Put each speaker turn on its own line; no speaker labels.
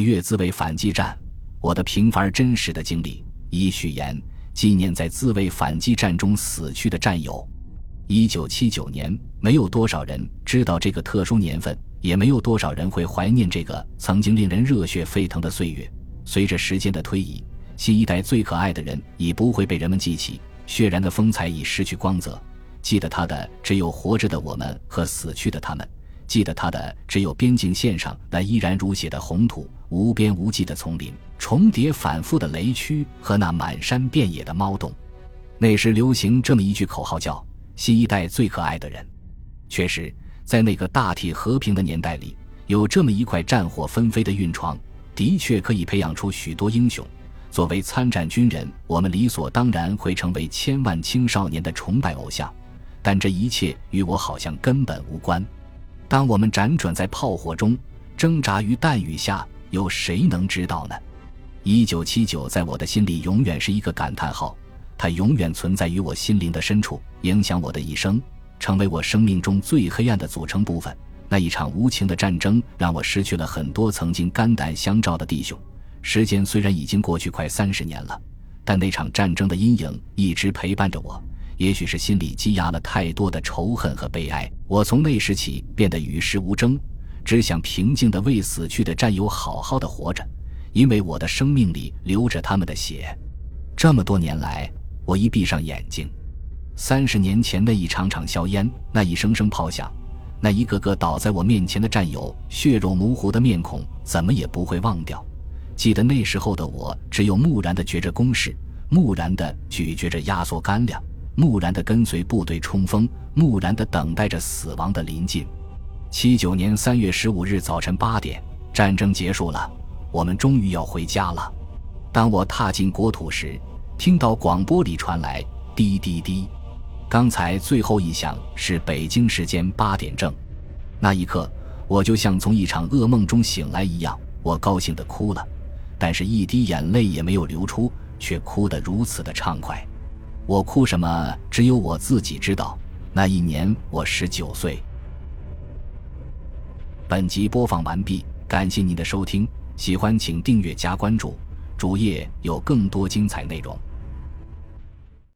月自卫反击战，我的平凡而真实的经历。一序言，纪念在自卫反击战中死去的战友。一九七九年，没有多少人知道这个特殊年份，也没有多少人会怀念这个曾经令人热血沸腾的岁月。随着时间的推移，新一代最可爱的人已不会被人们记起，血燃的风采已失去光泽。记得他的只有活着的我们和死去的他们，记得他的只有边境线上那依然如血的红土、无边无际的丛林、重叠反复的雷区和那满山遍野的猫洞。那时流行这么一句口号叫。新一代最可爱的人，确实，在那个大体和平的年代里，有这么一块战火纷飞的运床，的确可以培养出许多英雄。作为参战军人，我们理所当然会成为千万青少年的崇拜偶像。但这一切与我好像根本无关。当我们辗转在炮火中，挣扎于弹雨下，有谁能知道呢？一九七九在我的心里永远是一个感叹号。它永远存在于我心灵的深处，影响我的一生，成为我生命中最黑暗的组成部分。那一场无情的战争让我失去了很多曾经肝胆相照的弟兄。时间虽然已经过去快三十年了，但那场战争的阴影一直陪伴着我。也许是心里积压了太多的仇恨和悲哀，我从那时起变得与世无争，只想平静的为死去的战友好好的活着，因为我的生命里流着他们的血。这么多年来。我一闭上眼睛，三十年前那一场场硝烟，那一声声炮响，那一个个倒在我面前的战友血肉模糊的面孔，怎么也不会忘掉。记得那时候的我，只有木然的觉着攻势，木然的咀嚼着压缩干粮，木然地跟随部队冲锋，木然地等待着死亡的临近。七九年三月十五日早晨八点，战争结束了，我们终于要回家了。当我踏进国土时，听到广播里传来滴滴滴，刚才最后一响是北京时间八点正。那一刻，我就像从一场噩梦中醒来一样，我高兴的哭了，但是一滴眼泪也没有流出，却哭得如此的畅快。我哭什么，只有我自己知道。那一年我十九岁。本集播放完毕，感谢您的收听，喜欢请订阅加关注，主页有更多精彩内容。